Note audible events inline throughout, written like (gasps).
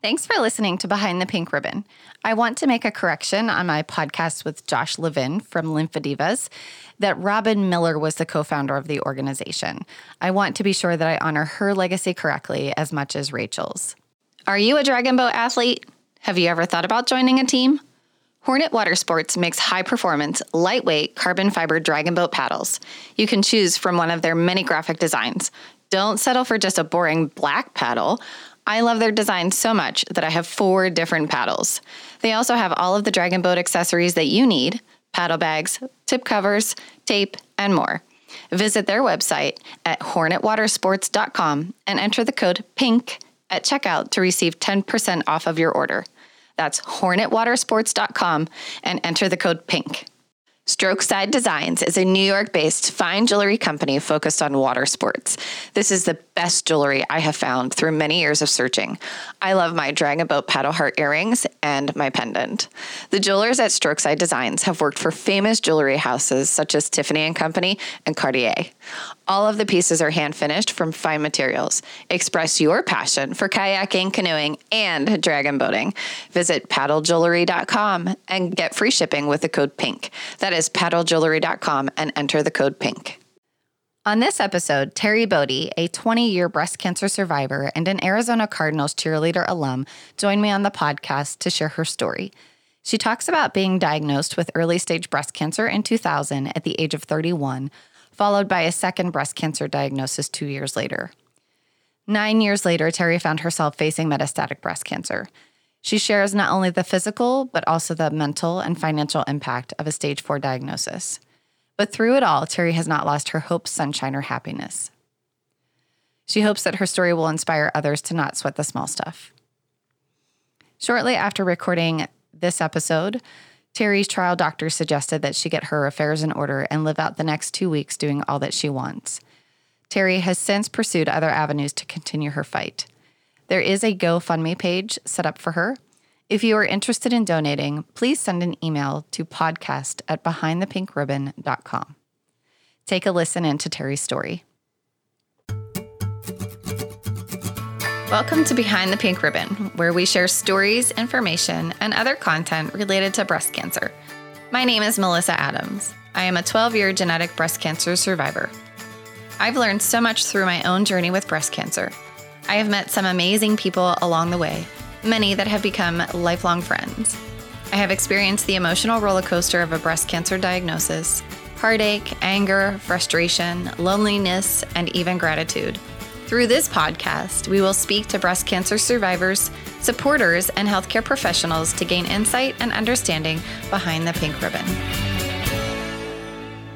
Thanks for listening to Behind the Pink Ribbon. I want to make a correction on my podcast with Josh Levin from LympheDIVAs that Robin Miller was the co founder of the organization. I want to be sure that I honor her legacy correctly as much as Rachel's. Are you a dragon boat athlete? Have you ever thought about joining a team? Hornet Water Sports makes high performance, lightweight, carbon fiber dragon boat paddles. You can choose from one of their many graphic designs. Don't settle for just a boring black paddle. I love their design so much that I have four different paddles. They also have all of the Dragon Boat accessories that you need paddle bags, tip covers, tape, and more. Visit their website at hornetwatersports.com and enter the code PINK at checkout to receive 10% off of your order. That's hornetwatersports.com and enter the code PINK. Strokeside Designs is a New York based fine jewelry company focused on water sports. This is the best jewelry I have found through many years of searching. I love my Dragon Boat paddle heart earrings and my pendant. The jewelers at Strokeside Designs have worked for famous jewelry houses such as Tiffany Company and Cartier. All of the pieces are hand finished from fine materials. Express your passion for kayaking, canoeing, and dragon boating. Visit paddlejewelry.com and get free shipping with the code PINK. That is paddlejewelry.com and enter the code PINK. On this episode, Terry Bodie, a 20 year breast cancer survivor and an Arizona Cardinals cheerleader alum, joined me on the podcast to share her story. She talks about being diagnosed with early stage breast cancer in 2000 at the age of 31 followed by a second breast cancer diagnosis two years later. Nine years later, Terry found herself facing metastatic breast cancer. She shares not only the physical, but also the mental and financial impact of a stage four diagnosis. But through it all, Terry has not lost her hope, sunshine, or happiness. She hopes that her story will inspire others to not sweat the small stuff. Shortly after recording this episode, Terry's trial doctor suggested that she get her affairs in order and live out the next two weeks doing all that she wants. Terry has since pursued other avenues to continue her fight. There is a GoFundMe page set up for her. If you are interested in donating, please send an email to podcast at behindthepinkribbon.com. Take a listen into Terry's story. Welcome to Behind the Pink Ribbon, where we share stories, information, and other content related to breast cancer. My name is Melissa Adams. I am a 12 year genetic breast cancer survivor. I've learned so much through my own journey with breast cancer. I have met some amazing people along the way, many that have become lifelong friends. I have experienced the emotional roller coaster of a breast cancer diagnosis, heartache, anger, frustration, loneliness, and even gratitude. Through this podcast, we will speak to breast cancer survivors, supporters, and healthcare professionals to gain insight and understanding behind the pink ribbon.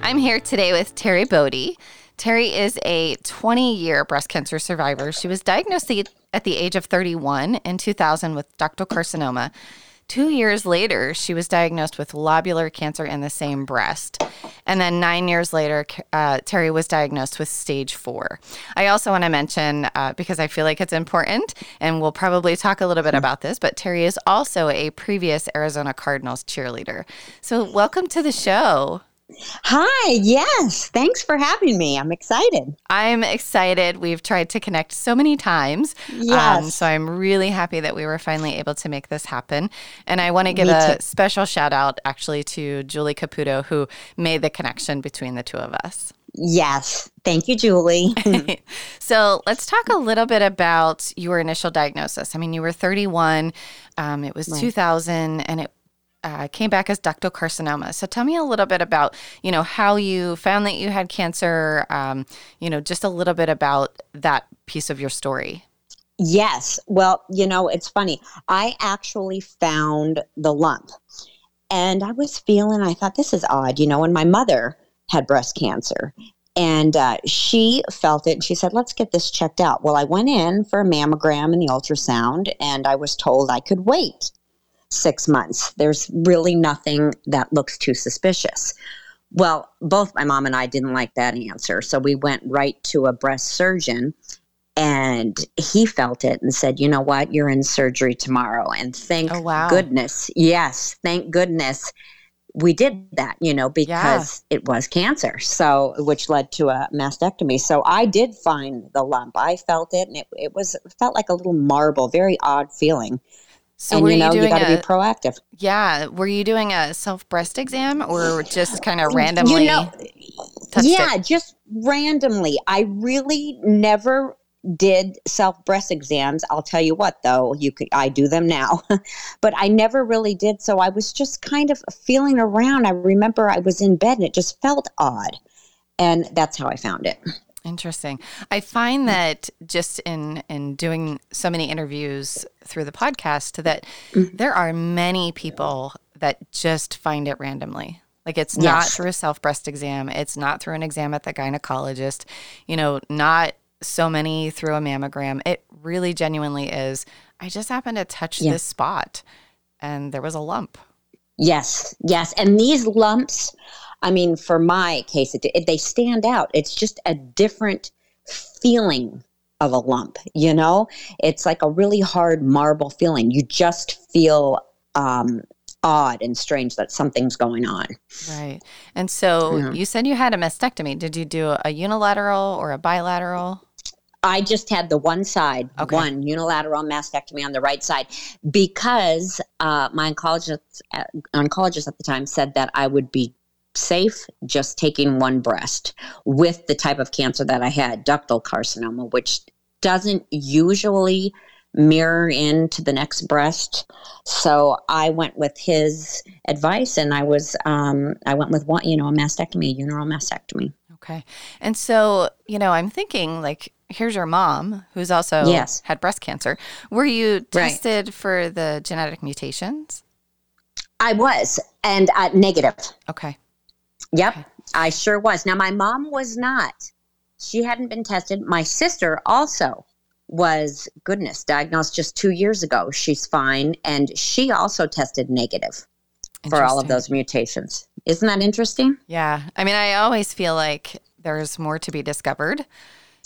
I'm here today with Terry Bodie. Terry is a 20 year breast cancer survivor. She was diagnosed at the age of 31 in 2000 with ductal carcinoma. Two years later, she was diagnosed with lobular cancer in the same breast. And then nine years later, uh, Terry was diagnosed with stage four. I also want to mention, uh, because I feel like it's important, and we'll probably talk a little bit about this, but Terry is also a previous Arizona Cardinals cheerleader. So, welcome to the show. Hi, yes. Thanks for having me. I'm excited. I'm excited. We've tried to connect so many times. Um, yes. Um, so I'm really happy that we were finally able to make this happen. And I want to give a special shout out actually to Julie Caputo, who made the connection between the two of us. Yes. Thank you, Julie. (laughs) (laughs) so let's talk a little bit about your initial diagnosis. I mean, you were 31, um, it was right. 2000, and it uh, came back as ductal carcinoma. So tell me a little bit about, you know, how you found that you had cancer, um, you know, just a little bit about that piece of your story. Yes. Well, you know, it's funny. I actually found the lump and I was feeling, I thought, this is odd, you know, and my mother had breast cancer and uh, she felt it and she said let's get this checked out well i went in for a mammogram and the ultrasound and i was told i could wait six months. There's really nothing that looks too suspicious. Well, both my mom and I didn't like that answer. So we went right to a breast surgeon and he felt it and said, you know what, you're in surgery tomorrow. And thank oh, wow. goodness, yes, thank goodness we did that, you know, because yeah. it was cancer. So, which led to a mastectomy. So I did find the lump. I felt it and it, it was, it felt like a little marble, very odd feeling. So and you know, you, you got to be proactive. Yeah. Were you doing a self breast exam or just kind mm, of randomly? You know, yeah, it? just randomly. I really never did self breast exams. I'll tell you what, though, you could I do them now, (laughs) but I never really did. So I was just kind of feeling around. I remember I was in bed and it just felt odd, and that's how I found it. Interesting. I find that just in in doing so many interviews through the podcast that mm-hmm. there are many people that just find it randomly. Like it's yes. not through a self breast exam, it's not through an exam at the gynecologist, you know, not so many through a mammogram. It really genuinely is. I just happened to touch yeah. this spot and there was a lump. Yes, yes. And these lumps, I mean, for my case, it, it, they stand out. It's just a different feeling of a lump, you know? It's like a really hard marble feeling. You just feel um, odd and strange that something's going on. Right. And so yeah. you said you had a mastectomy. Did you do a unilateral or a bilateral? I just had the one side, okay. one unilateral mastectomy on the right side, because uh, my oncologist, uh, oncologist at the time said that I would be safe just taking one breast with the type of cancer that I had, ductal carcinoma, which doesn't usually mirror into the next breast. So I went with his advice, and I was um, I went with one, you know, a mastectomy, a urinary mastectomy. Okay, and so you know, I'm thinking like here's your mom who's also yes. had breast cancer. Were you tested right. for the genetic mutations? I was, and uh, negative. Okay. Yep, okay. I sure was. Now, my mom was not. She hadn't been tested. My sister also was, goodness, diagnosed just two years ago. She's fine. And she also tested negative for all of those mutations. Isn't that interesting? Yeah. I mean, I always feel like there's more to be discovered.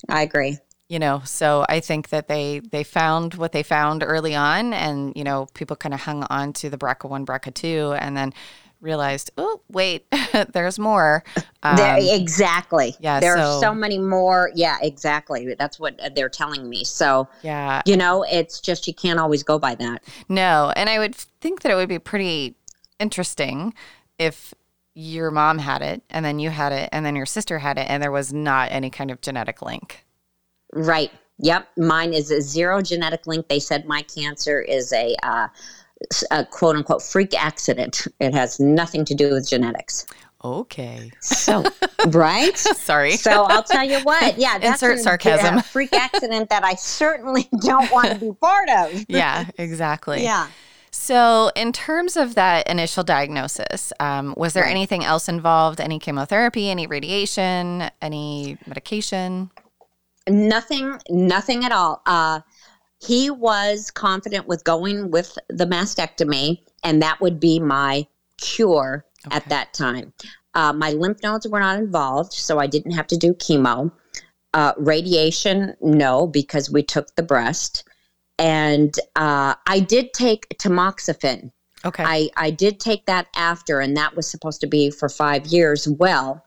I agree. You know, so I think that they they found what they found early on, and you know, people kind of hung on to the BRCA one, BRCA two, and then realized, oh wait, (laughs) there's more. Um, there, exactly. Yeah. There so, are so many more. Yeah, exactly. That's what they're telling me. So yeah, you know, it's just you can't always go by that. No, and I would think that it would be pretty interesting if your mom had it and then you had it and then your sister had it and there was not any kind of genetic link. Right. Yep. Mine is a zero genetic link. They said my cancer is a, uh, a quote unquote freak accident. It has nothing to do with genetics. Okay. So, (laughs) right? Sorry. So I'll tell you what. Yeah, that's Insert sarcasm. A freak accident that I certainly (laughs) don't want to be part of. yeah, exactly. Yeah. So, in terms of that initial diagnosis, um, was there anything else involved? Any chemotherapy, any radiation, any medication? Nothing, nothing at all. Uh, he was confident with going with the mastectomy, and that would be my cure okay. at that time. Uh, my lymph nodes were not involved, so I didn't have to do chemo. Uh, radiation, no, because we took the breast and uh, I did take tamoxifen. Okay. I, I did take that after, and that was supposed to be for five years. Well,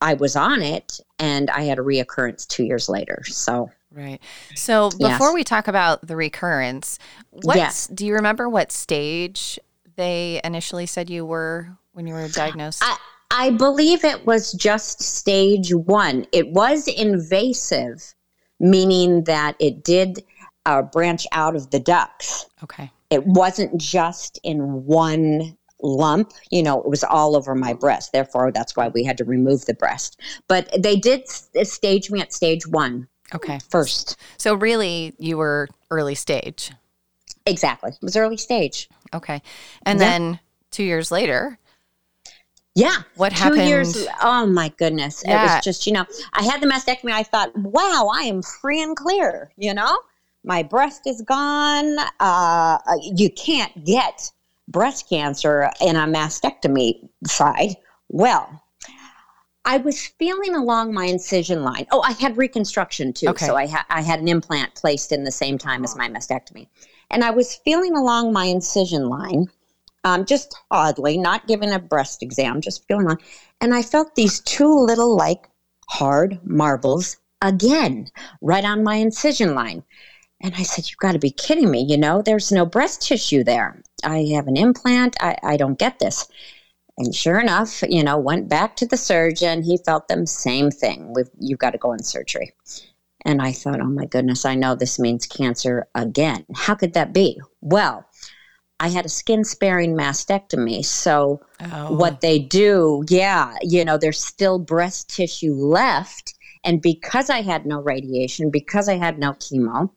I was on it, and I had a reoccurrence two years later. So. Right. So before yes. we talk about the recurrence, what yes. do you remember what stage they initially said you were when you were diagnosed? I, I believe it was just stage one. It was invasive, meaning that it did uh, branch out of the ducts. Okay. It wasn't just in one lump, you know, it was all over my breast. Therefore, that's why we had to remove the breast. But they did stage me at stage one. Okay. First. So, really, you were early stage. Exactly. It was early stage. Okay. And yeah. then two years later, yeah. What Two happened? years. Oh my goodness. Yeah. It was just, you know, I had the mastectomy. I thought, wow, I am free and clear, you know? my breast is gone. Uh, you can't get breast cancer in a mastectomy side. Well, I was feeling along my incision line. Oh, I had reconstruction too. Okay. So I, ha- I had an implant placed in the same time as my mastectomy. And I was feeling along my incision line um, just oddly, not giving a breast exam, just feeling like, and I felt these two little like hard marbles again right on my incision line. And I said, You've got to be kidding me. You know, there's no breast tissue there. I have an implant. I, I don't get this. And sure enough, you know, went back to the surgeon. He felt them same thing. We've, you've got to go in surgery. And I thought, oh my goodness, I know this means cancer again. How could that be? Well, I had a skin sparing mastectomy. So, oh. what they do, yeah, you know, there's still breast tissue left. And because I had no radiation, because I had no chemo,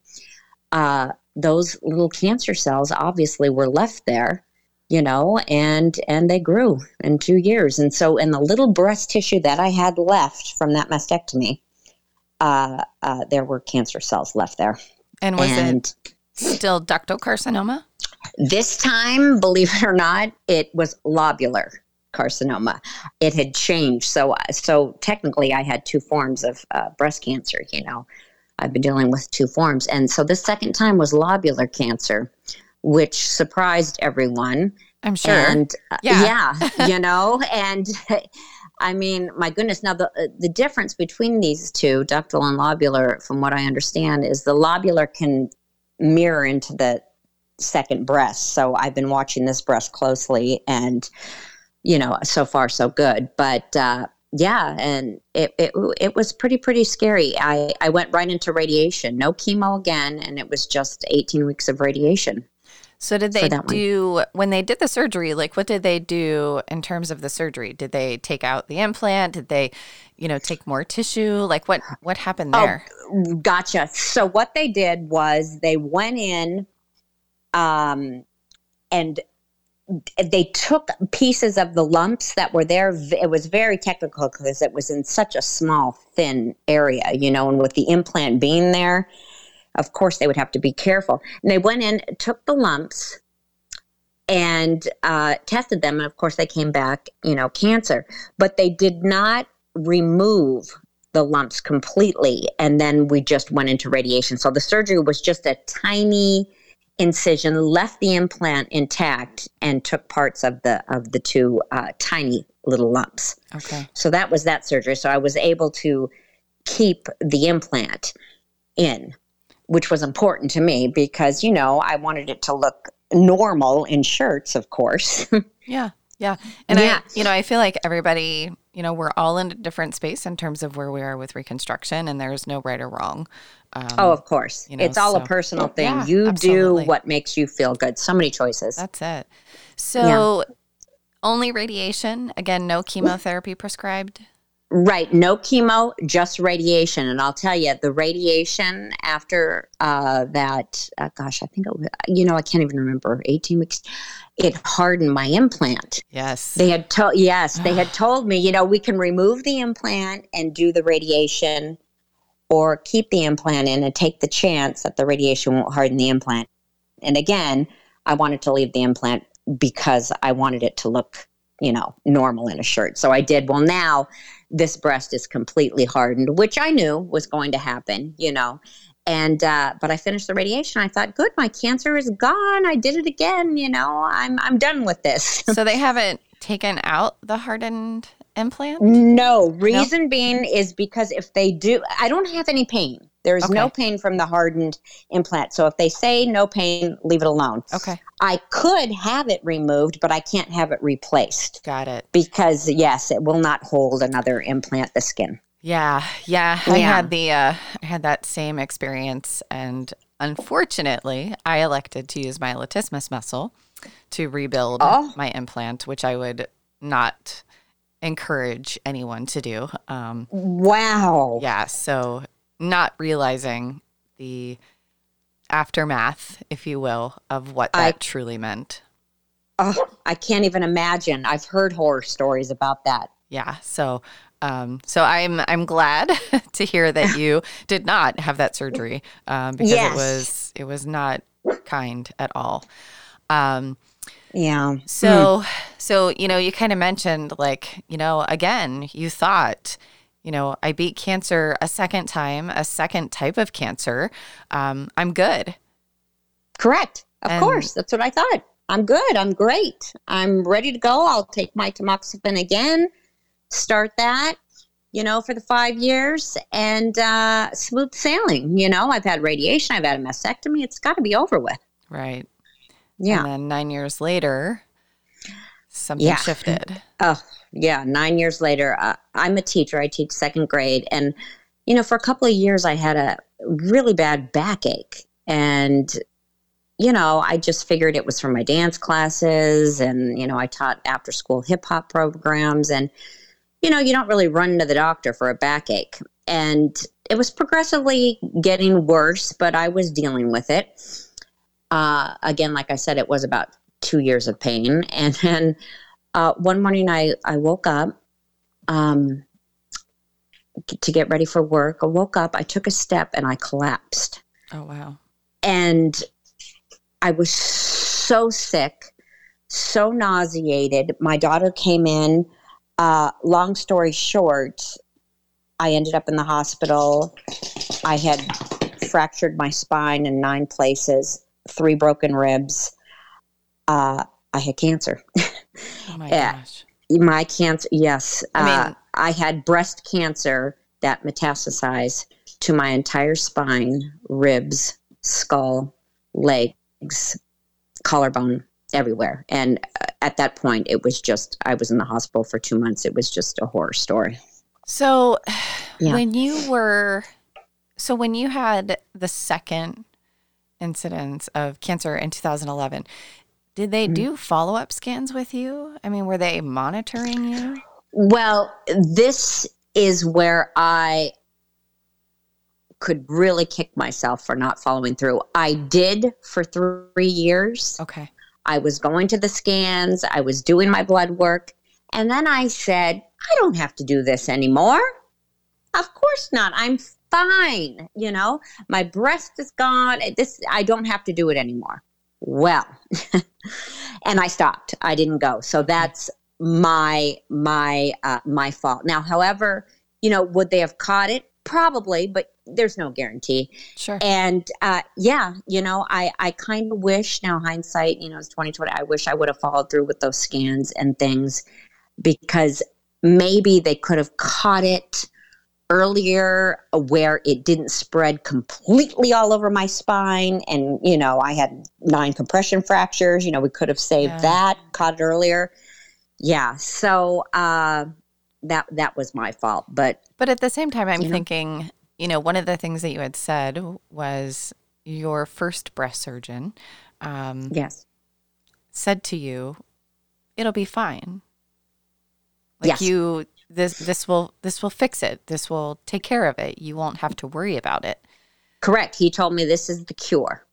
uh, those little cancer cells obviously were left there you know and and they grew in two years. And so in the little breast tissue that i had left from that mastectomy uh, uh, there were cancer cells left there. And was and it still ductal carcinoma this time believe it or not it was lobular carcinoma. It had changed. So so technically i had two forms of uh, breast cancer you know. I've been dealing with two forms. And so the second time was lobular cancer, which surprised everyone. I'm sure. And uh, yeah, yeah (laughs) you know, and (laughs) I mean, my goodness. Now, the uh, the difference between these two, ductal and lobular, from what I understand, is the lobular can mirror into the second breast. So I've been watching this breast closely, and you know, so far so good. But uh, yeah, and it, it it was pretty pretty scary. I I went right into radiation, no chemo again, and it was just 18 weeks of radiation. So did they do one. when they did the surgery? Like, what did they do in terms of the surgery? Did they take out the implant? Did they, you know, take more tissue? Like, what what happened oh, there? Oh, gotcha. So what they did was they went in, um, and they took pieces of the lumps that were there. It was very technical because it was in such a small, thin area, you know, and with the implant being there, of course, they would have to be careful. And they went in, took the lumps, and uh, tested them. And of course, they came back, you know, cancer. But they did not remove the lumps completely. And then we just went into radiation. So the surgery was just a tiny incision, left the implant intact, and took parts of the of the two uh, tiny little lumps. Okay. So that was that surgery. So I was able to keep the implant in, which was important to me because you know I wanted it to look normal in shirts, of course. (laughs) yeah. Yeah. And. I, you know, I feel like everybody, you know, we're all in a different space in terms of where we are with reconstruction and there's no right or wrong. Um, oh, of course. You know, it's all so, a personal thing. Yeah, you absolutely. do what makes you feel good. So many choices. That's it. So, yeah. only radiation. Again, no chemotherapy prescribed. Right. No chemo, just radiation. And I'll tell you, the radiation after uh, that, uh, gosh, I think, it was, you know, I can't even remember, 18 weeks, it hardened my implant. Yes. They had told, yes, they had (sighs) told me, you know, we can remove the implant and do the radiation or keep the implant in and take the chance that the radiation won't harden the implant. And again, I wanted to leave the implant because I wanted it to look, you know, normal in a shirt. So I did. Well, now this breast is completely hardened, which I knew was going to happen, you know. And uh, but I finished the radiation. I thought, good, my cancer is gone. I did it again. You know, I'm I'm done with this. so they haven't taken out the hardened implant? No. Reason being is because if they do, I don't have any pain. There's okay. no pain from the hardened implant. So if they say no pain, leave it alone. Okay. I could have it removed, but I can't have it replaced. Got it. Because yes, it will not hold another implant the skin. Yeah, yeah. yeah. I had the uh, I had that same experience, and unfortunately, I elected to use my latissimus muscle to rebuild oh. my implant, which I would not encourage anyone to do. Um, wow. Yeah. So, not realizing the aftermath, if you will, of what that I, truly meant. Oh, I can't even imagine. I've heard horror stories about that. Yeah. So, um, so I'm I'm glad (laughs) to hear that you (laughs) did not have that surgery um, because yes. it was it was not kind at all. Um, yeah. So, mm. so, you know, you kind of mentioned like, you know, again, you thought, you know, I beat cancer a second time, a second type of cancer. Um, I'm good. Correct. Of and, course. That's what I thought. I'm good. I'm great. I'm ready to go. I'll take my tamoxifen again, start that, you know, for the five years and uh, smooth sailing. You know, I've had radiation, I've had a mastectomy. It's got to be over with. Right. Yeah. And then nine years later, something Yeah. shifted. Oh, yeah. Nine years later, uh, I'm a teacher. I teach second grade. And, you know, for a couple of years, I had a really bad backache. And, you know, I just figured it was from my dance classes. And, you know, I taught after school hip hop programs. And, you know, you don't really run to the doctor for a backache. And it was progressively getting worse, but I was dealing with it. Uh, again, like I said, it was about two years of pain. And then uh, one morning I, I woke up um, to get ready for work. I woke up, I took a step, and I collapsed. Oh, wow. And I was so sick, so nauseated. My daughter came in. Uh, long story short, I ended up in the hospital. I had fractured my spine in nine places, three broken ribs. Uh, I had cancer. Oh, my (laughs) gosh. my cancer, yes. I mean- uh, I had breast cancer that metastasized to my entire spine, ribs, skull, legs, collarbone, everywhere. And uh, at that point, it was just, I was in the hospital for two months. It was just a horror story. So, (sighs) Yeah. when you were, so when you had the second incidence of cancer in 2011, did they Mhm. do follow up scans with you? I mean, were they monitoring you? Well, this is where I could really kick myself for not following through. I did for three years. Okay. I was going to the scans, I was doing my blood work, and then I said, I don't have to do this anymore. Of course not. I'm fine, you know. My breast is gone. This I don't have to do it anymore. Well, (laughs) and I stopped. I didn't go. So that's my my uh, my fault. Now, however, you know, would they have caught it? Probably, but there's no guarantee Sure. and uh, yeah you know i i kind of wish now hindsight you know it's 2020 i wish i would have followed through with those scans and things because maybe they could have caught it earlier where it didn't spread completely all over my spine and you know i had nine compression fractures you know we could have saved Yeah. that caught it earlier yeah so uh that that was my fault but But at the same time, I'm You know? thinking, you know, one of the things that you had said was your first breast surgeon um, yes said to you, "It'll be fine." Like Yes. you, this this will this will fix it. This will take care of it. You won't have to worry about it. correct he told me this is the cure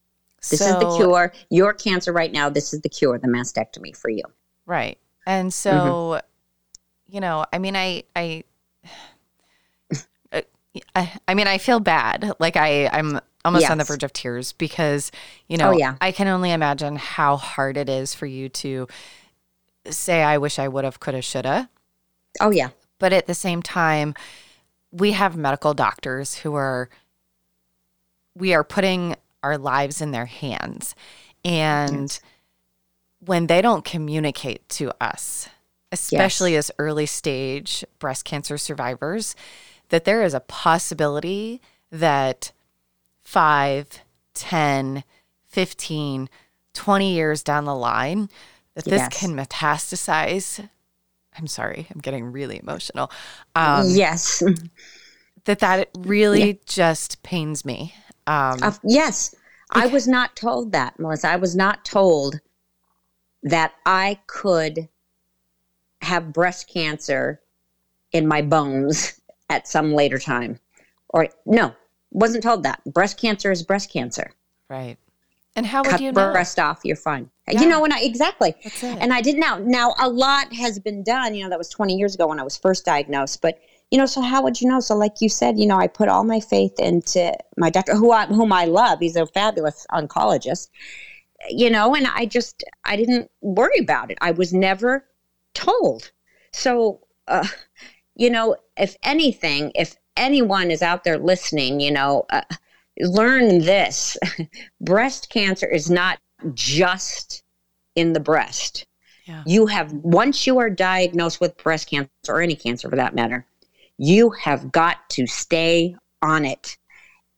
This is the cure. Your cancer right now, this is the cure, the mastectomy for you. Right. And so, Mm-hmm. you know, I mean, I, I, (sighs) I, I mean, I feel bad. Like I, I'm almost on the verge of tears because, you know, Oh, yeah. I can only imagine how hard it is for you to say, I wish I would have, could have, should have. Oh, yeah. But at the same time, we have medical doctors who are, we are putting our lives in their hands. And Yes. when they don't communicate to us, especially as early stage breast cancer survivors, that there is a possibility that 5, 10, 15, 20 years down the line, that this can metastasize. I'm sorry, I'm getting really emotional. Um, yes. (laughs) That that really just pains me. Um, Of- yes. I was not told that, Melissa. I was not told that I could have breast cancer in my bones at some later time. Or, no, wasn't told that. Breast cancer is breast cancer. right. And how would Cut you know? breast off, you're fine. Yeah. You know, and I, exactly. That's it. And I didn't know. Now, a lot has been done. You know, that was 20 years ago when I was first diagnosed. But, you know, so how would you know? So, like you said, you know, I put all my faith into my doctor, who I, whom I love. He's a fabulous oncologist, you know, and I just, I didn't worry about it. I was never told. So, uh, you know, if anything, if anyone is out there listening, you know, uh, learn this (laughs) breast cancer is not just in the breast. Yeah. You have, once you are diagnosed with breast cancer or any cancer for that matter, you have got to stay on it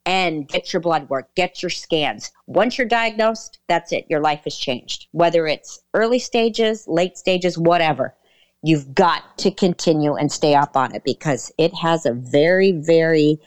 and get your blood work, get your scans. Once you're diagnosed, that's it. Your life has changed. Whether it's early stages, late stages, whatever, you've got to continue and stay up on it because it has a very, very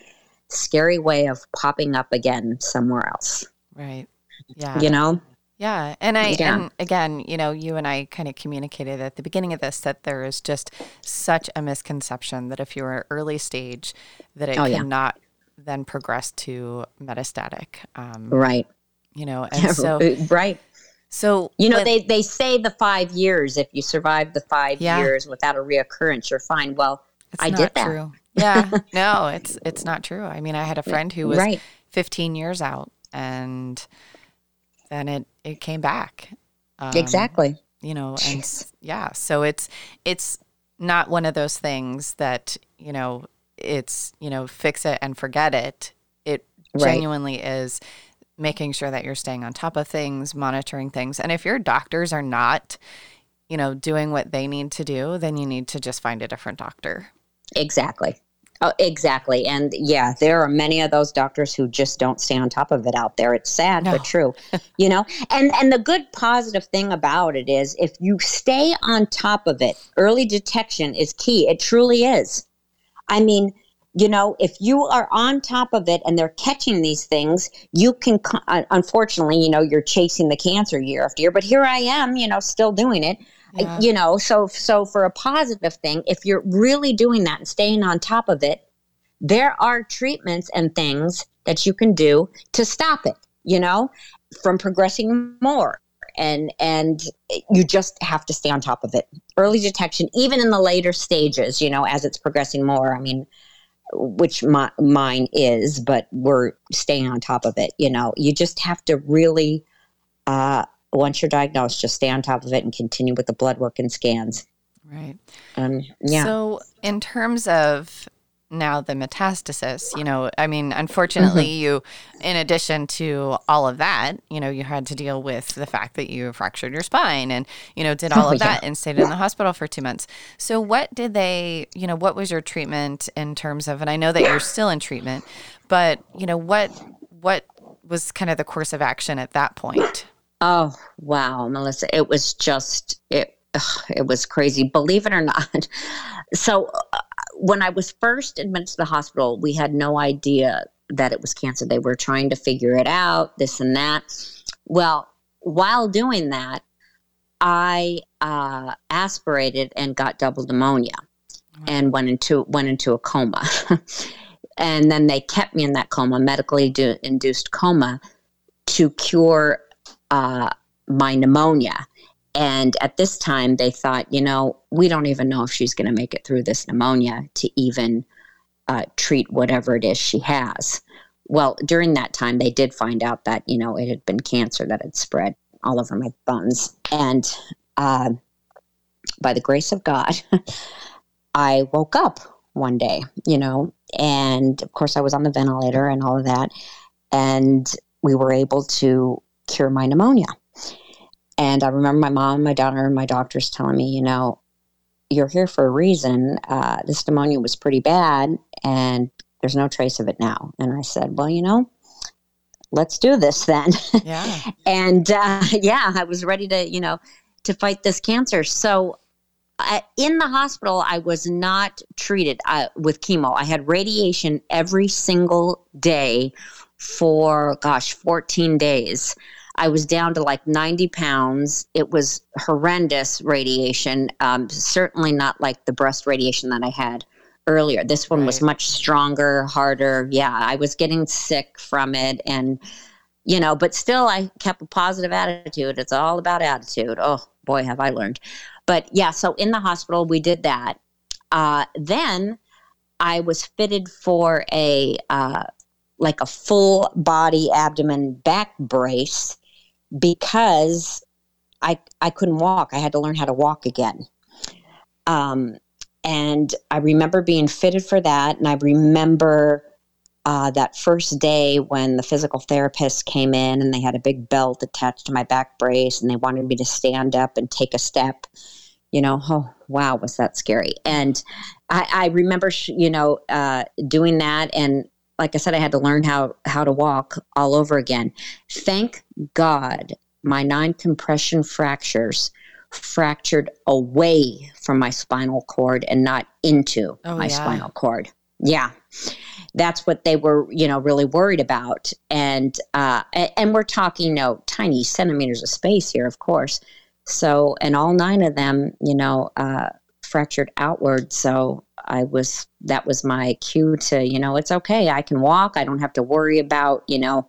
scary way of popping up again somewhere else. Right. Yeah. You know? Yeah. And I, Yeah. and again, you know, you and I kind of communicated at the beginning of this that there is just such a misconception that if you're early stage, that it Oh, yeah. cannot then progress to metastatic. Um, Right. you know, (laughs) and so, right. so, You know, when- they, they say the five years, if you survive the five Yeah. years without a reoccurrence, you're fine. Well, it's I did that. true. Yeah. (laughs) no, it's, it's not true. I mean, I had a friend who was right. 15 years out and then it, it came back. Um, exactly. you know and s- yeah so it's it's not one of those things that you know it's you know fix it and forget it it Right. genuinely is making sure that you're staying on top of things monitoring things and if your doctors are not you know doing what they need to do then you need to just find a different doctor Exactly. Oh, exactly. And yeah, there are many of those doctors who just don't stay on top of it out there. It's sad No. but true. (laughs) you know, and and the good positive thing about it is if you stay on top of it, early detection is key. It truly is. I mean, you know, if you are on top of it and they're catching these things, you can, uh, unfortunately, you know, you're chasing the cancer year after year, but here I am, you know, still doing it. Yeah. you know so so for a positive thing if you're really doing that and staying on top of it there are treatments and things that you can do to stop it you know from progressing more. And and you just have to stay on top of it. Early detection even in the later stages you know as it's progressing more i mean which my, mine is but we're staying on top of it you know. You just have to really uh once you're diagnosed just stay on top of it and continue with the blood work and scans right um yeah So, in terms of now the metastasis, you know, I mean, unfortunately, Mm-hmm. you, in addition to all of that, you know, you had to deal with the fact that you fractured your spine and, you know, did all Oh, of that and stayed in the hospital for two months. So, what did they, you know, what was your treatment in terms of, and I know that you're still in treatment, but, you know, what, what was kind of the course of action at that point? Oh wow, Melissa! It was just it. ugh, It was crazy. Believe it or not. So uh, when I was first admitted to the hospital, we had no idea that it was cancer. They were trying to figure it out, this and that. Well, while doing that, I uh, aspirated and got double pneumonia, and went into went into a coma. (laughs) and then they kept me in that coma, medically du- induced coma, to cure uh, my pneumonia. And at this time, they thought, you know, we don't even know if she's going to make it through this pneumonia to even uh, treat whatever it is she has. Well, during that time, they did find out that, you know, it had been cancer that had spread all over my bones. And uh, by the grace of God, (laughs) I woke up one day, you know, and of course, I was on the ventilator and all of that. And we were able to cure my pneumonia. And I remember my mom, my daughter, and my doctors telling me, you know, you're here for a reason. Uh, this pneumonia was pretty bad, and there's no trace of it now. And I said, well, you know, let's do this then. (laughs) Yeah. and uh, yeah, I was ready to, you know, to fight this cancer. So I, in the hospital, I was not treated uh, with chemo. I had radiation every single day for, gosh, 14 days. I was down to like 90 pounds. It was horrendous radiation, um, certainly not like the breast radiation that I had earlier. This one was much stronger, harder. Yeah, I was getting sick from it. And, you know, but still, I kept a positive attitude. It's all about attitude. Oh, boy, have I learned. But yeah, so in the hospital, we did that. Uh, then I was fitted for a, uh, like a full body abdomen back brace because I I couldn't walk. I had to learn how to walk again. Um, and I remember being fitted for that, and I remember uh, that first day when the physical therapist came in and they had a big belt attached to my back brace and they wanted me to stand up and take a step, you know, oh, wow, was that scary. And I, I remember, you know, uh, doing that. And like I said, I had to learn how, how to walk all over again. Thank God my nine compression fractures fractured away from my spinal cord and not into oh, my yeah. spinal cord. Yeah that's what they were, you know, really worried about. And uh, and we're talking, you know, tiny centimeters of space here, of course. So, and all nine of them, you know, uh, fractured outward. So I was that was my cue to, you know, it's okay. I can walk. I don't have to worry about, you know.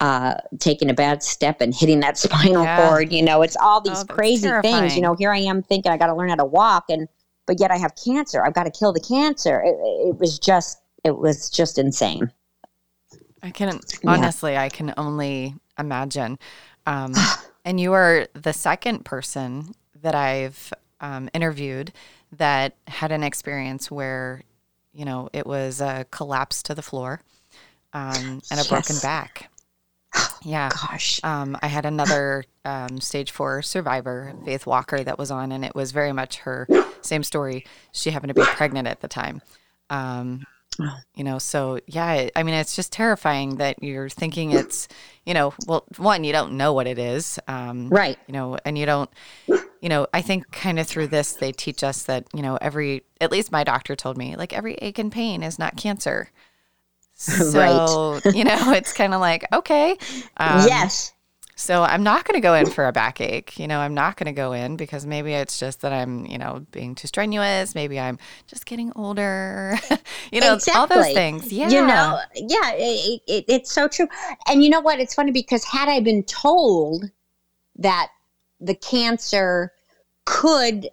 Uh, taking a bad step and hitting that (laughs) spinal yeah. cord, you know, it's all these oh, crazy terrifying. things. You know, here I am thinking I got to learn how to walk, and but yet I have cancer. I've got to kill the cancer. It, it was just it was just insane. I can honestly, yeah. I can only imagine. Um, (sighs) and you are the second person that I've um, interviewed that had an experience where, you know, it was a collapse to the floor um, and a yes. broken back. (gasps) Yeah. Gosh. Um, I had another um, stage four survivor, Faith Walker, that was on, and it was very much her same story. She happened to be pregnant at the time. Um, you know, so yeah, I mean, it's just terrifying that you're thinking it's, you know, well, one, you don't know what it is. Um, right. You know, and you don't, you know, I think kind of through this, they teach us that, you know, every, at least my doctor told me, like every ache and pain is not cancer. (laughs) So, right. (laughs) you know, it's kind of like, okay. Um, yes. So I'm not going to go in for a backache. You know, I'm not going to go in because maybe it's just that I'm, you know, being too strenuous. Maybe I'm just getting older. (laughs) you know, exactly. all those things. Yeah. You know, yeah, it, it, it's so true. And you know what? It's funny because had I been told that the cancer could,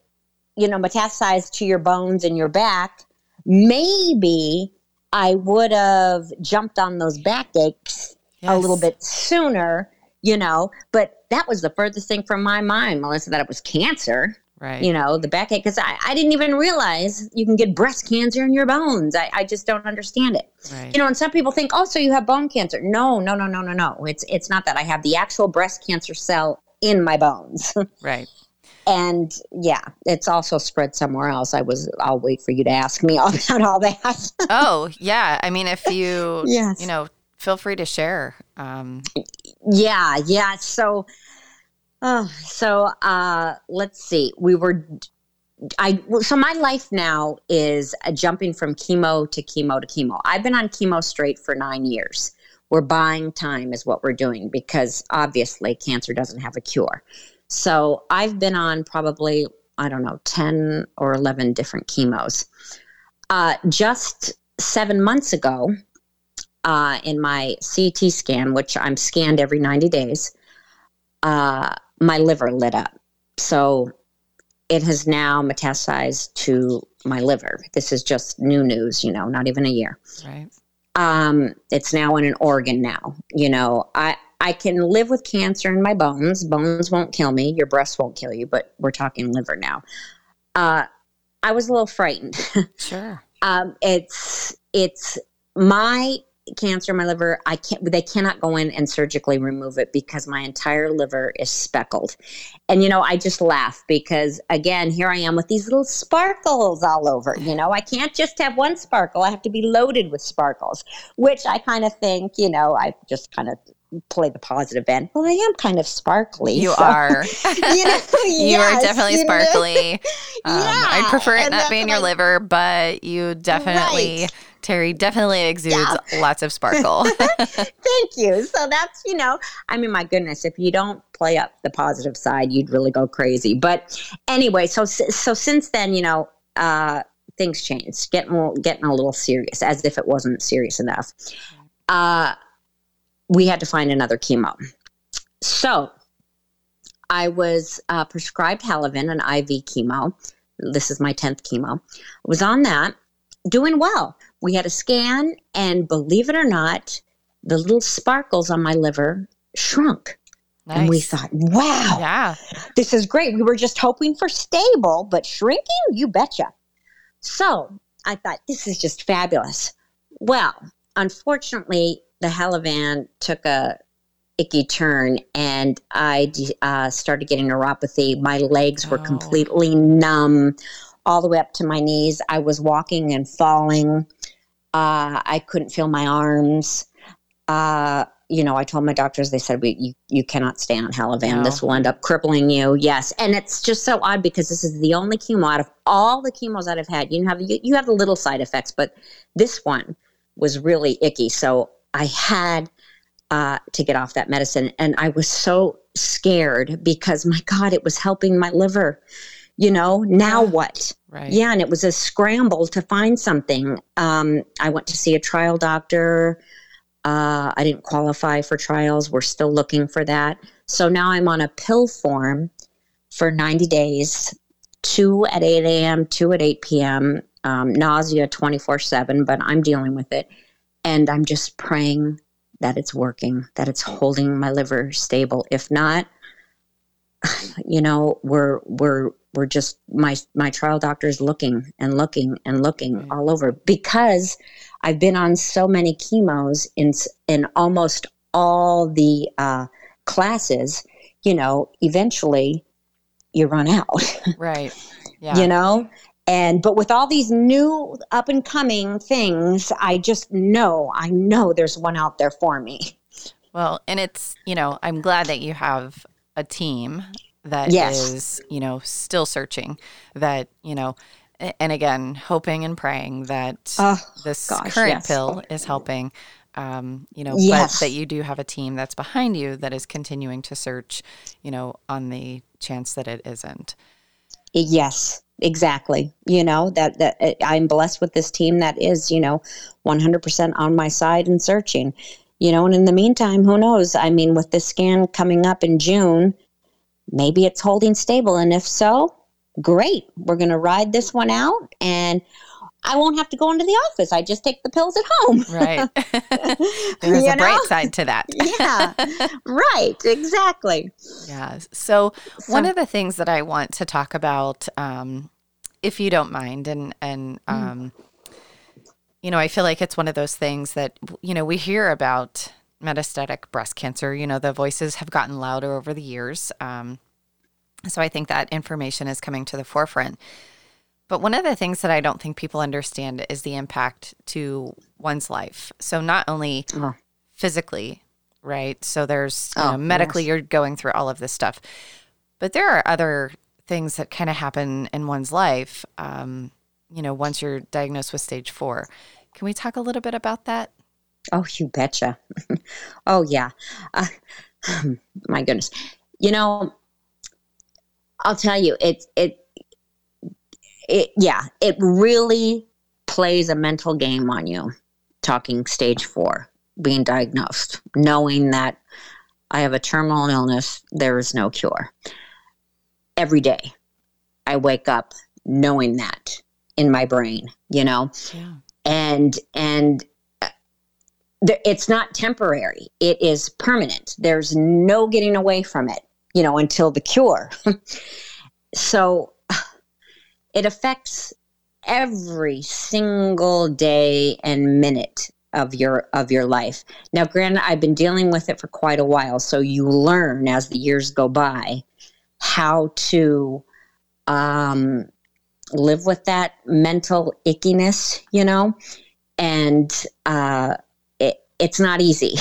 you know, metastasize to your bones and your back, maybe I would have jumped on those backaches yes. a little bit sooner you know, but that was the furthest thing from my mind, Melissa, that it was cancer. Right. You know, the backache, because I, I didn't even realize you can get breast cancer in your bones. I, I just don't understand it. Right. You know, and some people think, oh, so you have bone cancer. No, no, no, no, no, no. It's it's not that. I have the actual breast cancer cell in my bones. (laughs) right. And yeah, it's also spread somewhere else. I was I'll wait for you to ask me all (laughs) about all that. (laughs) oh, yeah. I mean if you yes. you know, feel free to share. Um, yeah, yeah. So, uh, so uh, let's see. We were, I so my life now is jumping from chemo to chemo to chemo. I've been on chemo straight for nine years. We're buying time, is what we're doing, because obviously cancer doesn't have a cure. So I've been on probably I don't know ten or eleven different chemos. Uh, just seven months ago, uh, in my CT scan, which I'm scanned every 90 days, uh, my liver lit up. So it has now metastasized to my liver. This is just new news, you know, not even a year. Right. Um, it's now in an organ now. You know, I, I can live with cancer in my bones. Bones won't kill me. Your breast won't kill you, but we're talking liver now. Uh, I was a little frightened. (laughs) Sure. um, it's it's my cancer in my liver i can't they cannot go in and surgically remove it because my entire liver is speckled and you know i just laugh because again here i am with these little sparkles all over you know i can't just have one sparkle i have to be loaded with sparkles which i kind of think you know i just kind of play the positive end. Well, I am kind of sparkly. You so. are. (laughs) you, know, (laughs) you yes, are definitely sparkly. (laughs) Um, yeah. I'd prefer it not being your liver, but you definitely right. Terry definitely exudes yeah. lots of sparkle. (laughs) (laughs) Thank you. So that's, you know, I mean, my goodness, if you don't play up the positive side, you'd really go crazy. But anyway, so so since then, you know, uh, things changed, getting getting a little serious, as if it wasn't serious enough. Uh, we had to find another chemo. So I was uh, prescribed Halaven, an IV chemo. This is my 10th chemo. I was on that, doing well we had a scan, and believe it or not, the little sparkles on my liver shrunk. Nice. And we thought, wow, yeah, this is great. We were just hoping for stable, but shrinking, you betcha. So I thought, this is just fabulous. Well, unfortunately, the Halaven took a icky turn and I uh, started getting neuropathy. My legs were oh. completely numb all the way up to my knees. I was walking and falling. Uh, I couldn't feel my arms. Uh, you know, I told my doctors, they said, we, you, you cannot stay on Halaven. No. This will end up crippling you. Yes. And it's just so odd because this is the only chemo out of all the chemos that I've had. You have, you, you have the little side effects, but this one was really icky. So I had uh, to get off that medicine. And I was so scared because, my God, it was helping my liver. You know, now what? Right. Yeah. And it was a scramble to find something. Um, I went to see a trial doctor uh, I didn't qualify for trials. We're still looking for that. So now I'm on a pill form for 90 days, two at 8 a.m., two at 8 p.m., um, nausea 24 7, but I'm dealing with it. And I'm just praying that it's working, that it's holding my liver stable. If not, (sighs) you know, we're, we're, we're just my my trial doctor is looking and looking and looking right. all over because I've been on so many chemos in in almost all the uh, classes. You know, eventually you run out. (laughs) Right. Yeah. you know, and but with all these new up and coming things, I just know I know there's one out there for me. Well, and it's you know I'm glad that you have a team that yes. is you know still searching that you know and again, hoping and praying that oh, this gosh, current yes. pill is helping. Um, you know, yes. but that you do have a team that's behind you that is continuing to search, you know, on the chance that it isn't. Yes, exactly. You know, that, that uh, I'm blessed with this team that is, you know, 100% on my side and searching, you know, and in the meantime, who knows? I mean, with this scan coming up in June, maybe it's holding stable. And if so, great. We're going to ride this one out and I won't have to go into the office. I just take the pills at home. Right. (laughs) (laughs) There's you a know? bright side to that. (laughs) yeah. Right. Exactly. Yeah. So, so, one of the things that I want to talk about, um, if you don't mind, and, and, mm. um, you know, I feel like it's one of those things that, you know, we hear about metastatic breast cancer. You know, the voices have gotten louder over the years. Um, so I think that information is coming to the forefront. But one of the things that I don't think people understand is the impact to one's life. So not only oh. physically, right? So there's you oh, know, medically yes. you're going through all of this stuff, but there are other things that kind of happen in one's life. Um, you know, once you're diagnosed with stage four, can we talk a little bit about that? Oh, you betcha. (laughs) oh yeah. Uh, (sighs) my goodness. You know, I'll tell you, it it it yeah, it really plays a mental game on you. Talking stage four, being diagnosed, knowing that I have a terminal illness, there is no cure. Every day, I wake up knowing that in my brain, you know, yeah. and and it's not temporary; it is permanent. There's no getting away from it you know, until the cure. (laughs) so (sighs) it affects every single day and minute of your of your life. Now granted I've been dealing with it for quite a while so you learn as the years go by how to um, live with that mental ickiness, you know, and uh, it's not easy.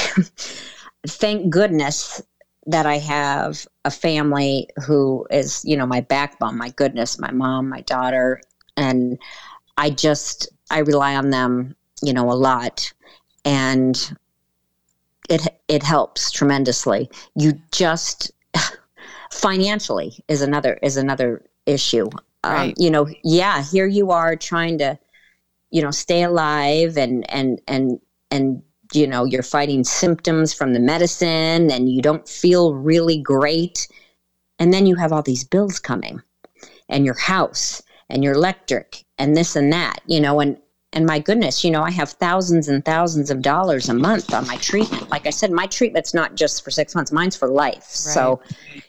(laughs) Thank goodness that I have a family who is, you know, my backbone, my goodness, my mom, my daughter, and I just I rely on them, you know, a lot, and it it helps tremendously. You just (sighs) financially is another is another issue. Um, right. Um, you know, yeah, here you are trying to, you know, stay alive and and and and you know you're fighting symptoms from the medicine and you don't feel really great. And then you have all these bills coming and your house and your electric and this and that you know and and my goodness you know i have thousands and thousands of dollars a month on my treatment. Like i said my treatment's not just for six months mine's for life. Right. so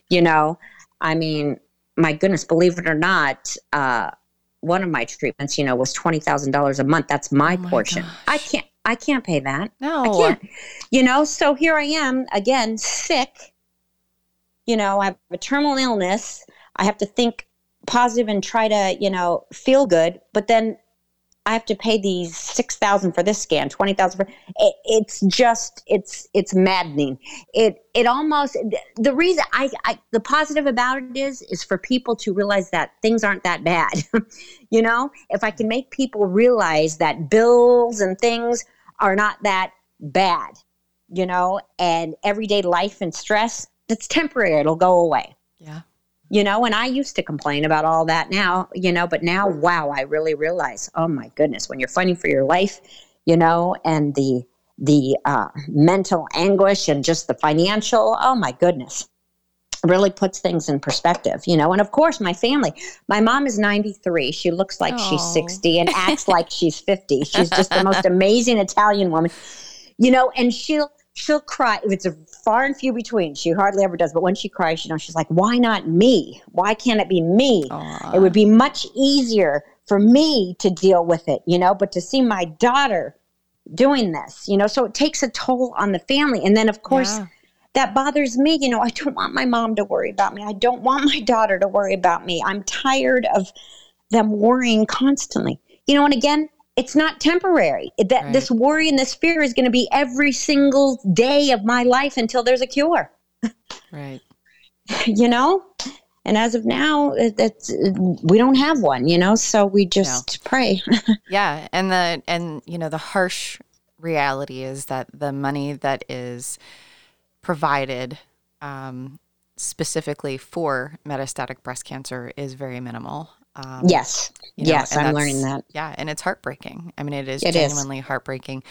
you know i mean my goodness believe it or not uh, one of my treatments you know was $20000 a month. That's my, oh my portion. Gosh. i can't I can't pay that. No. I can't. You know, so here I am again, sick. You know, I have a terminal illness. I have to think positive and try to, you know, feel good. But then I have to pay these six thousand for this scan, twenty thousand for it, it's just it's it's maddening. It it almost the reason I, I the positive about it is is for people to realize that things aren't that bad. (laughs) you know, if I can make people realize that bills and things are not that bad, you know, and everyday life and stress, that's temporary. It'll go away. Yeah you know and i used to complain about all that now you know but now wow i really realize oh my goodness when you're fighting for your life you know and the the uh, mental anguish and just the financial oh my goodness really puts things in perspective you know and of course my family my mom is 93 she looks like she's 60 and acts (laughs) like she's 50 she's just the most amazing italian woman you know and she'll she'll cry if it's a far and few between. She hardly ever does, but when she cries, you know, she's like, "Why not me? Why can't it be me? Aww. It would be much easier for me to deal with it, you know. But to see my daughter doing this, you know, so it takes a toll on the family, and then of course." Yeah. That bothers me. You know, I don't want my mom to worry about me. I don't want my (laughs) daughter to worry about me. I'm tired of them worrying constantly. You know, and again, it's not temporary. That right. this worry and this fear is going to be every single day of my life until there's a cure. Right. (laughs) you know, and as of now, that's we don't have one. You know, so we just no. pray. (laughs) yeah, and the and you know the harsh reality is that the money that is provided um, specifically for metastatic breast cancer is very minimal. Um, yes. You know, yes, I'm learning that. Yeah, and it's heartbreaking. I mean, it is it genuinely is. heartbreaking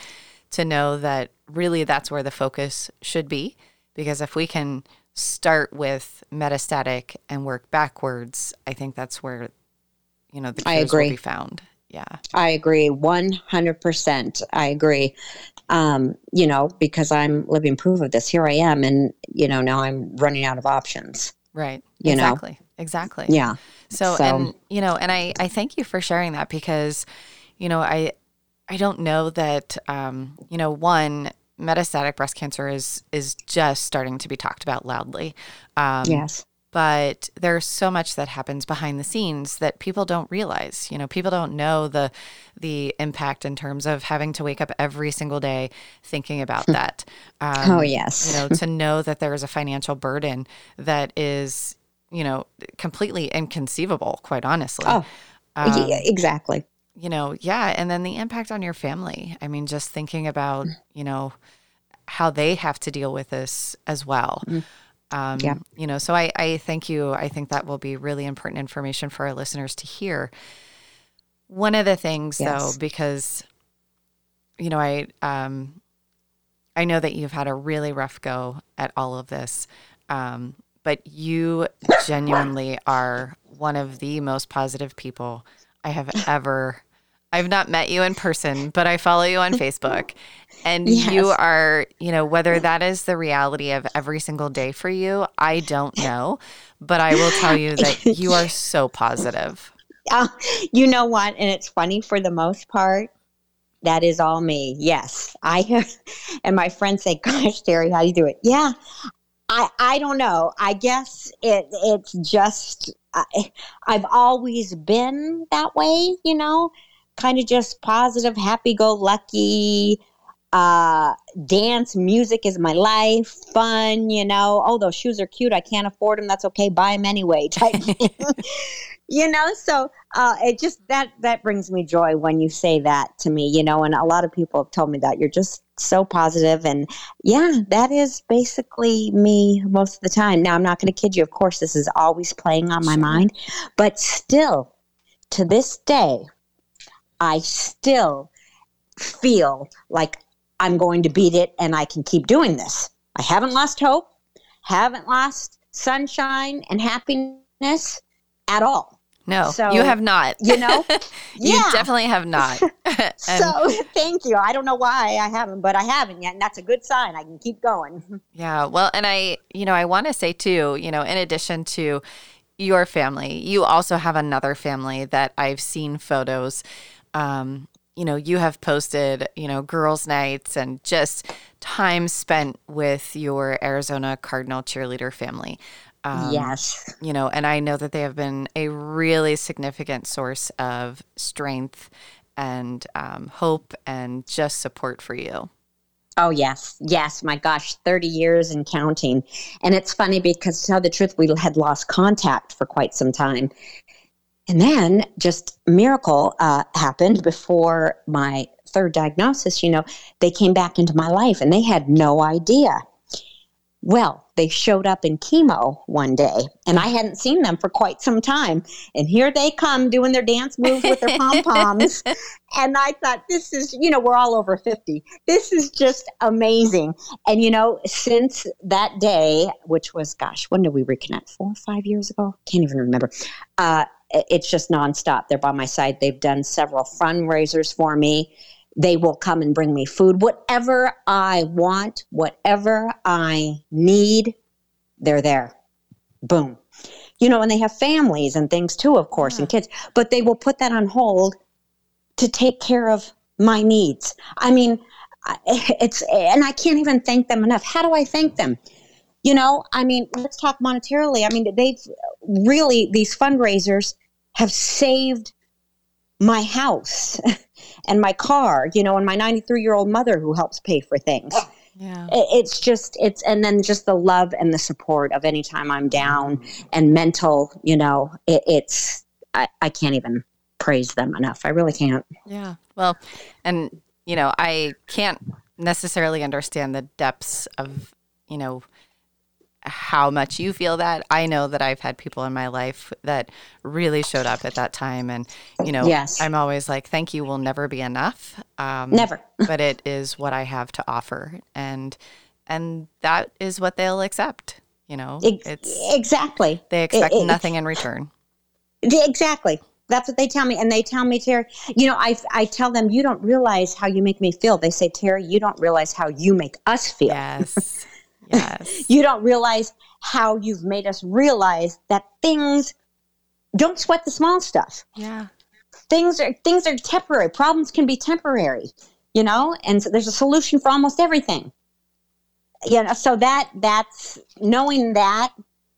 to know that really that's where the focus should be. Because if we can start with metastatic and work backwards, I think that's where, you know, the cures I agree. will be found. Yeah. I agree 100%. I agree. Um, you know, because I'm living proof of this. Here I am. And, you know, now I'm running out of options. Right. You exactly. know? Exactly. Yeah. So, so, and you know, and I I thank you for sharing that because, you know, I I don't know that um, you know, one metastatic breast cancer is is just starting to be talked about loudly. Um, yes. But there's so much that happens behind the scenes that people don't realize. You know, people don't know the the impact in terms of having to wake up every single day thinking about (laughs) that. Um, oh yes. you know, to (laughs) know that there is a financial burden that is you know, completely inconceivable, quite honestly. Oh, um, yeah, exactly. You know, yeah. And then the impact on your family. I mean, just thinking about, mm. you know, how they have to deal with this as well. Mm. Um, yeah. You know, so I, I thank you. I think that will be really important information for our listeners to hear. One of the things, yes. though, because, you know, I, um, I know that you've had a really rough go at all of this. Um, but you genuinely are one of the most positive people I have ever. I've not met you in person, but I follow you on (laughs) Facebook. And yes. you are, you know, whether that is the reality of every single day for you, I don't know. But I will tell you that (laughs) you are so positive. Uh, you know what? And it's funny for the most part. That is all me. Yes. I have, (laughs) and my friends say, Gosh, Terry, how do you do it? Yeah. I, I don't know. I guess it it's just I, I've always been that way, you know, kind of just positive, happy go lucky. Uh, dance, music is my life, fun, you know. Oh, those shoes are cute. I can't afford them. That's okay. Buy them anyway. (laughs) Type (laughs) you know so uh, it just that that brings me joy when you say that to me you know and a lot of people have told me that you're just so positive and yeah that is basically me most of the time now i'm not going to kid you of course this is always playing on my sure. mind but still to this day i still feel like i'm going to beat it and i can keep doing this i haven't lost hope haven't lost sunshine and happiness at all no, so, you have not. You know, (laughs) you yeah. definitely have not. (laughs) so (laughs) thank you. I don't know why I haven't, but I haven't yet, and that's a good sign. I can keep going. Yeah. Well, and I, you know, I want to say too, you know, in addition to your family, you also have another family that I've seen photos. Um, you know, you have posted, you know, girls' nights and just time spent with your Arizona Cardinal cheerleader family. Um, yes. You know, and I know that they have been a really significant source of strength and um, hope and just support for you. Oh, yes. Yes. My gosh, 30 years and counting. And it's funny because, to tell the truth, we had lost contact for quite some time. And then just miracle uh, happened before my third diagnosis. You know, they came back into my life and they had no idea. Well, they showed up in chemo one day, and I hadn't seen them for quite some time. And here they come doing their dance moves with their pom poms. (laughs) and I thought, this is, you know, we're all over 50. This is just amazing. And, you know, since that day, which was, gosh, when did we reconnect? Four or five years ago? Can't even remember. Uh, it's just nonstop. They're by my side. They've done several fundraisers for me. They will come and bring me food. Whatever I want, whatever I need, they're there. Boom. You know, and they have families and things too, of course, yeah. and kids, but they will put that on hold to take care of my needs. I mean, (laughs) it's, and I can't even thank them enough. How do I thank them? You know, I mean, let's talk monetarily. I mean, they've really, these fundraisers have saved my house (laughs) and my car, you know, and my 93 year old mother who helps pay for things. Oh, yeah. It's just, it's, and then just the love and the support of anytime I'm down and mental, you know, it, it's, I, I can't even praise them enough. I really can't. Yeah. Well, and, you know, I can't necessarily understand the depths of, you know, how much you feel that. I know that I've had people in my life that really showed up at that time. And, you know, yes. I'm always like, thank you will never be enough. Um, never. (laughs) but it is what I have to offer. And, and that is what they'll accept. You know, it's exactly. They expect it, it, nothing in return. Exactly. That's what they tell me. And they tell me, Terry, you know, I, I tell them, you don't realize how you make me feel. They say, Terry, you don't realize how you make us feel. Yes. (laughs) Yes. (laughs) you don't realize how you've made us realize that things don't sweat the small stuff. Yeah. Things are things are temporary. Problems can be temporary, you know, and so there's a solution for almost everything. You know, so that that's knowing that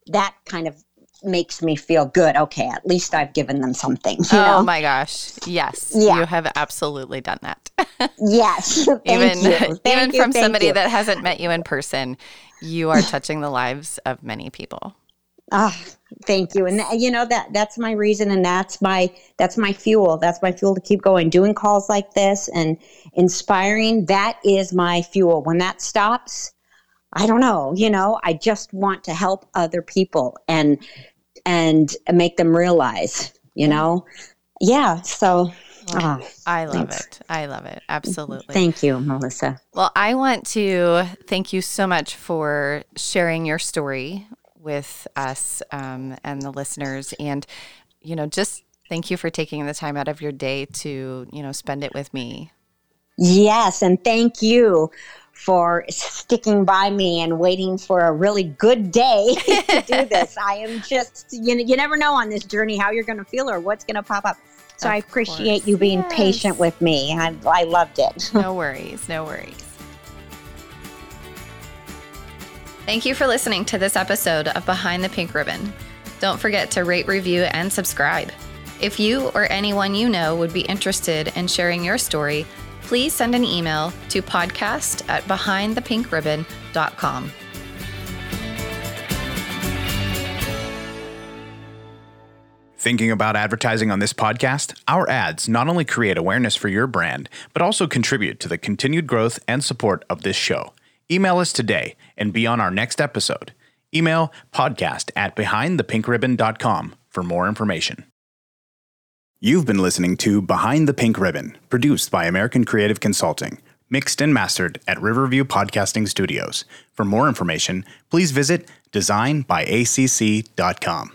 that kind of makes me feel good. Okay, at least I've given them something. oh know? my gosh. Yes. Yeah. You have absolutely done that. (laughs) yes. (laughs) even even you, (laughs) from somebody you. that hasn't met you in person, you are touching the lives of many people. Ah, oh, thank you. And you know that that's my reason and that's my that's my fuel. That's my fuel to keep going. Doing calls like this and inspiring, that is my fuel. When that stops, I don't know, you know, I just want to help other people and and make them realize, you know? Yeah. So oh, I love thanks. it. I love it. Absolutely. Thank you, Melissa. Well, I want to thank you so much for sharing your story with us um, and the listeners. And, you know, just thank you for taking the time out of your day to, you know, spend it with me. Yes. And thank you for sticking by me and waiting for a really good day (laughs) to do (laughs) this. I am just, you, you never know on this journey how you're going to feel or what's going to pop up. So of I appreciate course. you being yes. patient with me. I, I loved it. (laughs) no worries. No worries. Thank you for listening to this episode of Behind the Pink Ribbon. Don't forget to rate, review, and subscribe. If you or anyone you know would be interested in sharing your story, please send an email to podcast at behindthepink.ribbon.com. Thinking about advertising on this podcast? Our ads not only create awareness for your brand, but also contribute to the continued growth and support of this show. Email us today and be on our next episode. Email podcast at behindthepink.ribbon.com for more information. You've been listening to Behind the Pink Ribbon, produced by American Creative Consulting, mixed and mastered at Riverview Podcasting Studios. For more information, please visit designbyacc.com.